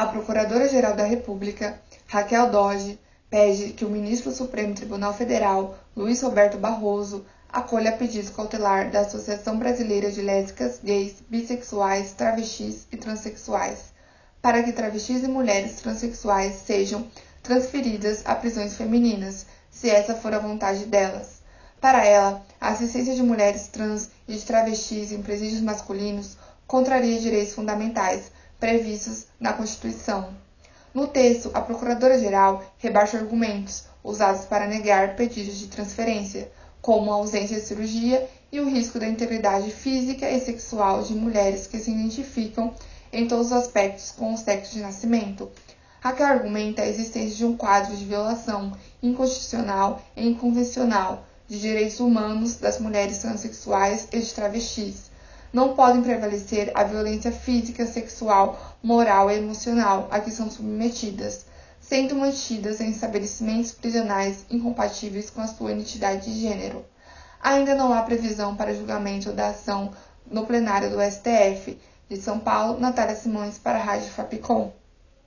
a Procuradora-Geral da República, Raquel Doge, pede que o ministro do Supremo Tribunal Federal, Luiz Roberto Barroso, acolha pedido cautelar da Associação Brasileira de Lésbicas, Gays, Bissexuais, Travestis e Transsexuais, para que travestis e mulheres transexuais sejam transferidas a prisões femininas, se essa for a vontade delas. Para ela, a assistência de mulheres trans e de travestis em presídios masculinos contraria direitos fundamentais previstos na Constituição. No texto, a Procuradora-Geral rebaixa argumentos usados para negar pedidos de transferência, como a ausência de cirurgia e o risco da integridade física e sexual de mulheres que se identificam em todos os aspectos com o sexo de nascimento. Raquel argumenta a existência de um quadro de violação inconstitucional e inconvencional de direitos humanos das mulheres transexuais e de travestis, não podem prevalecer a violência física, sexual, moral e emocional a que são submetidas, sendo mantidas em estabelecimentos prisionais incompatíveis com a sua identidade de gênero. Ainda não há previsão para julgamento da ação no plenário do STF. De São Paulo, Natália Simões para a Rádio Fapcom.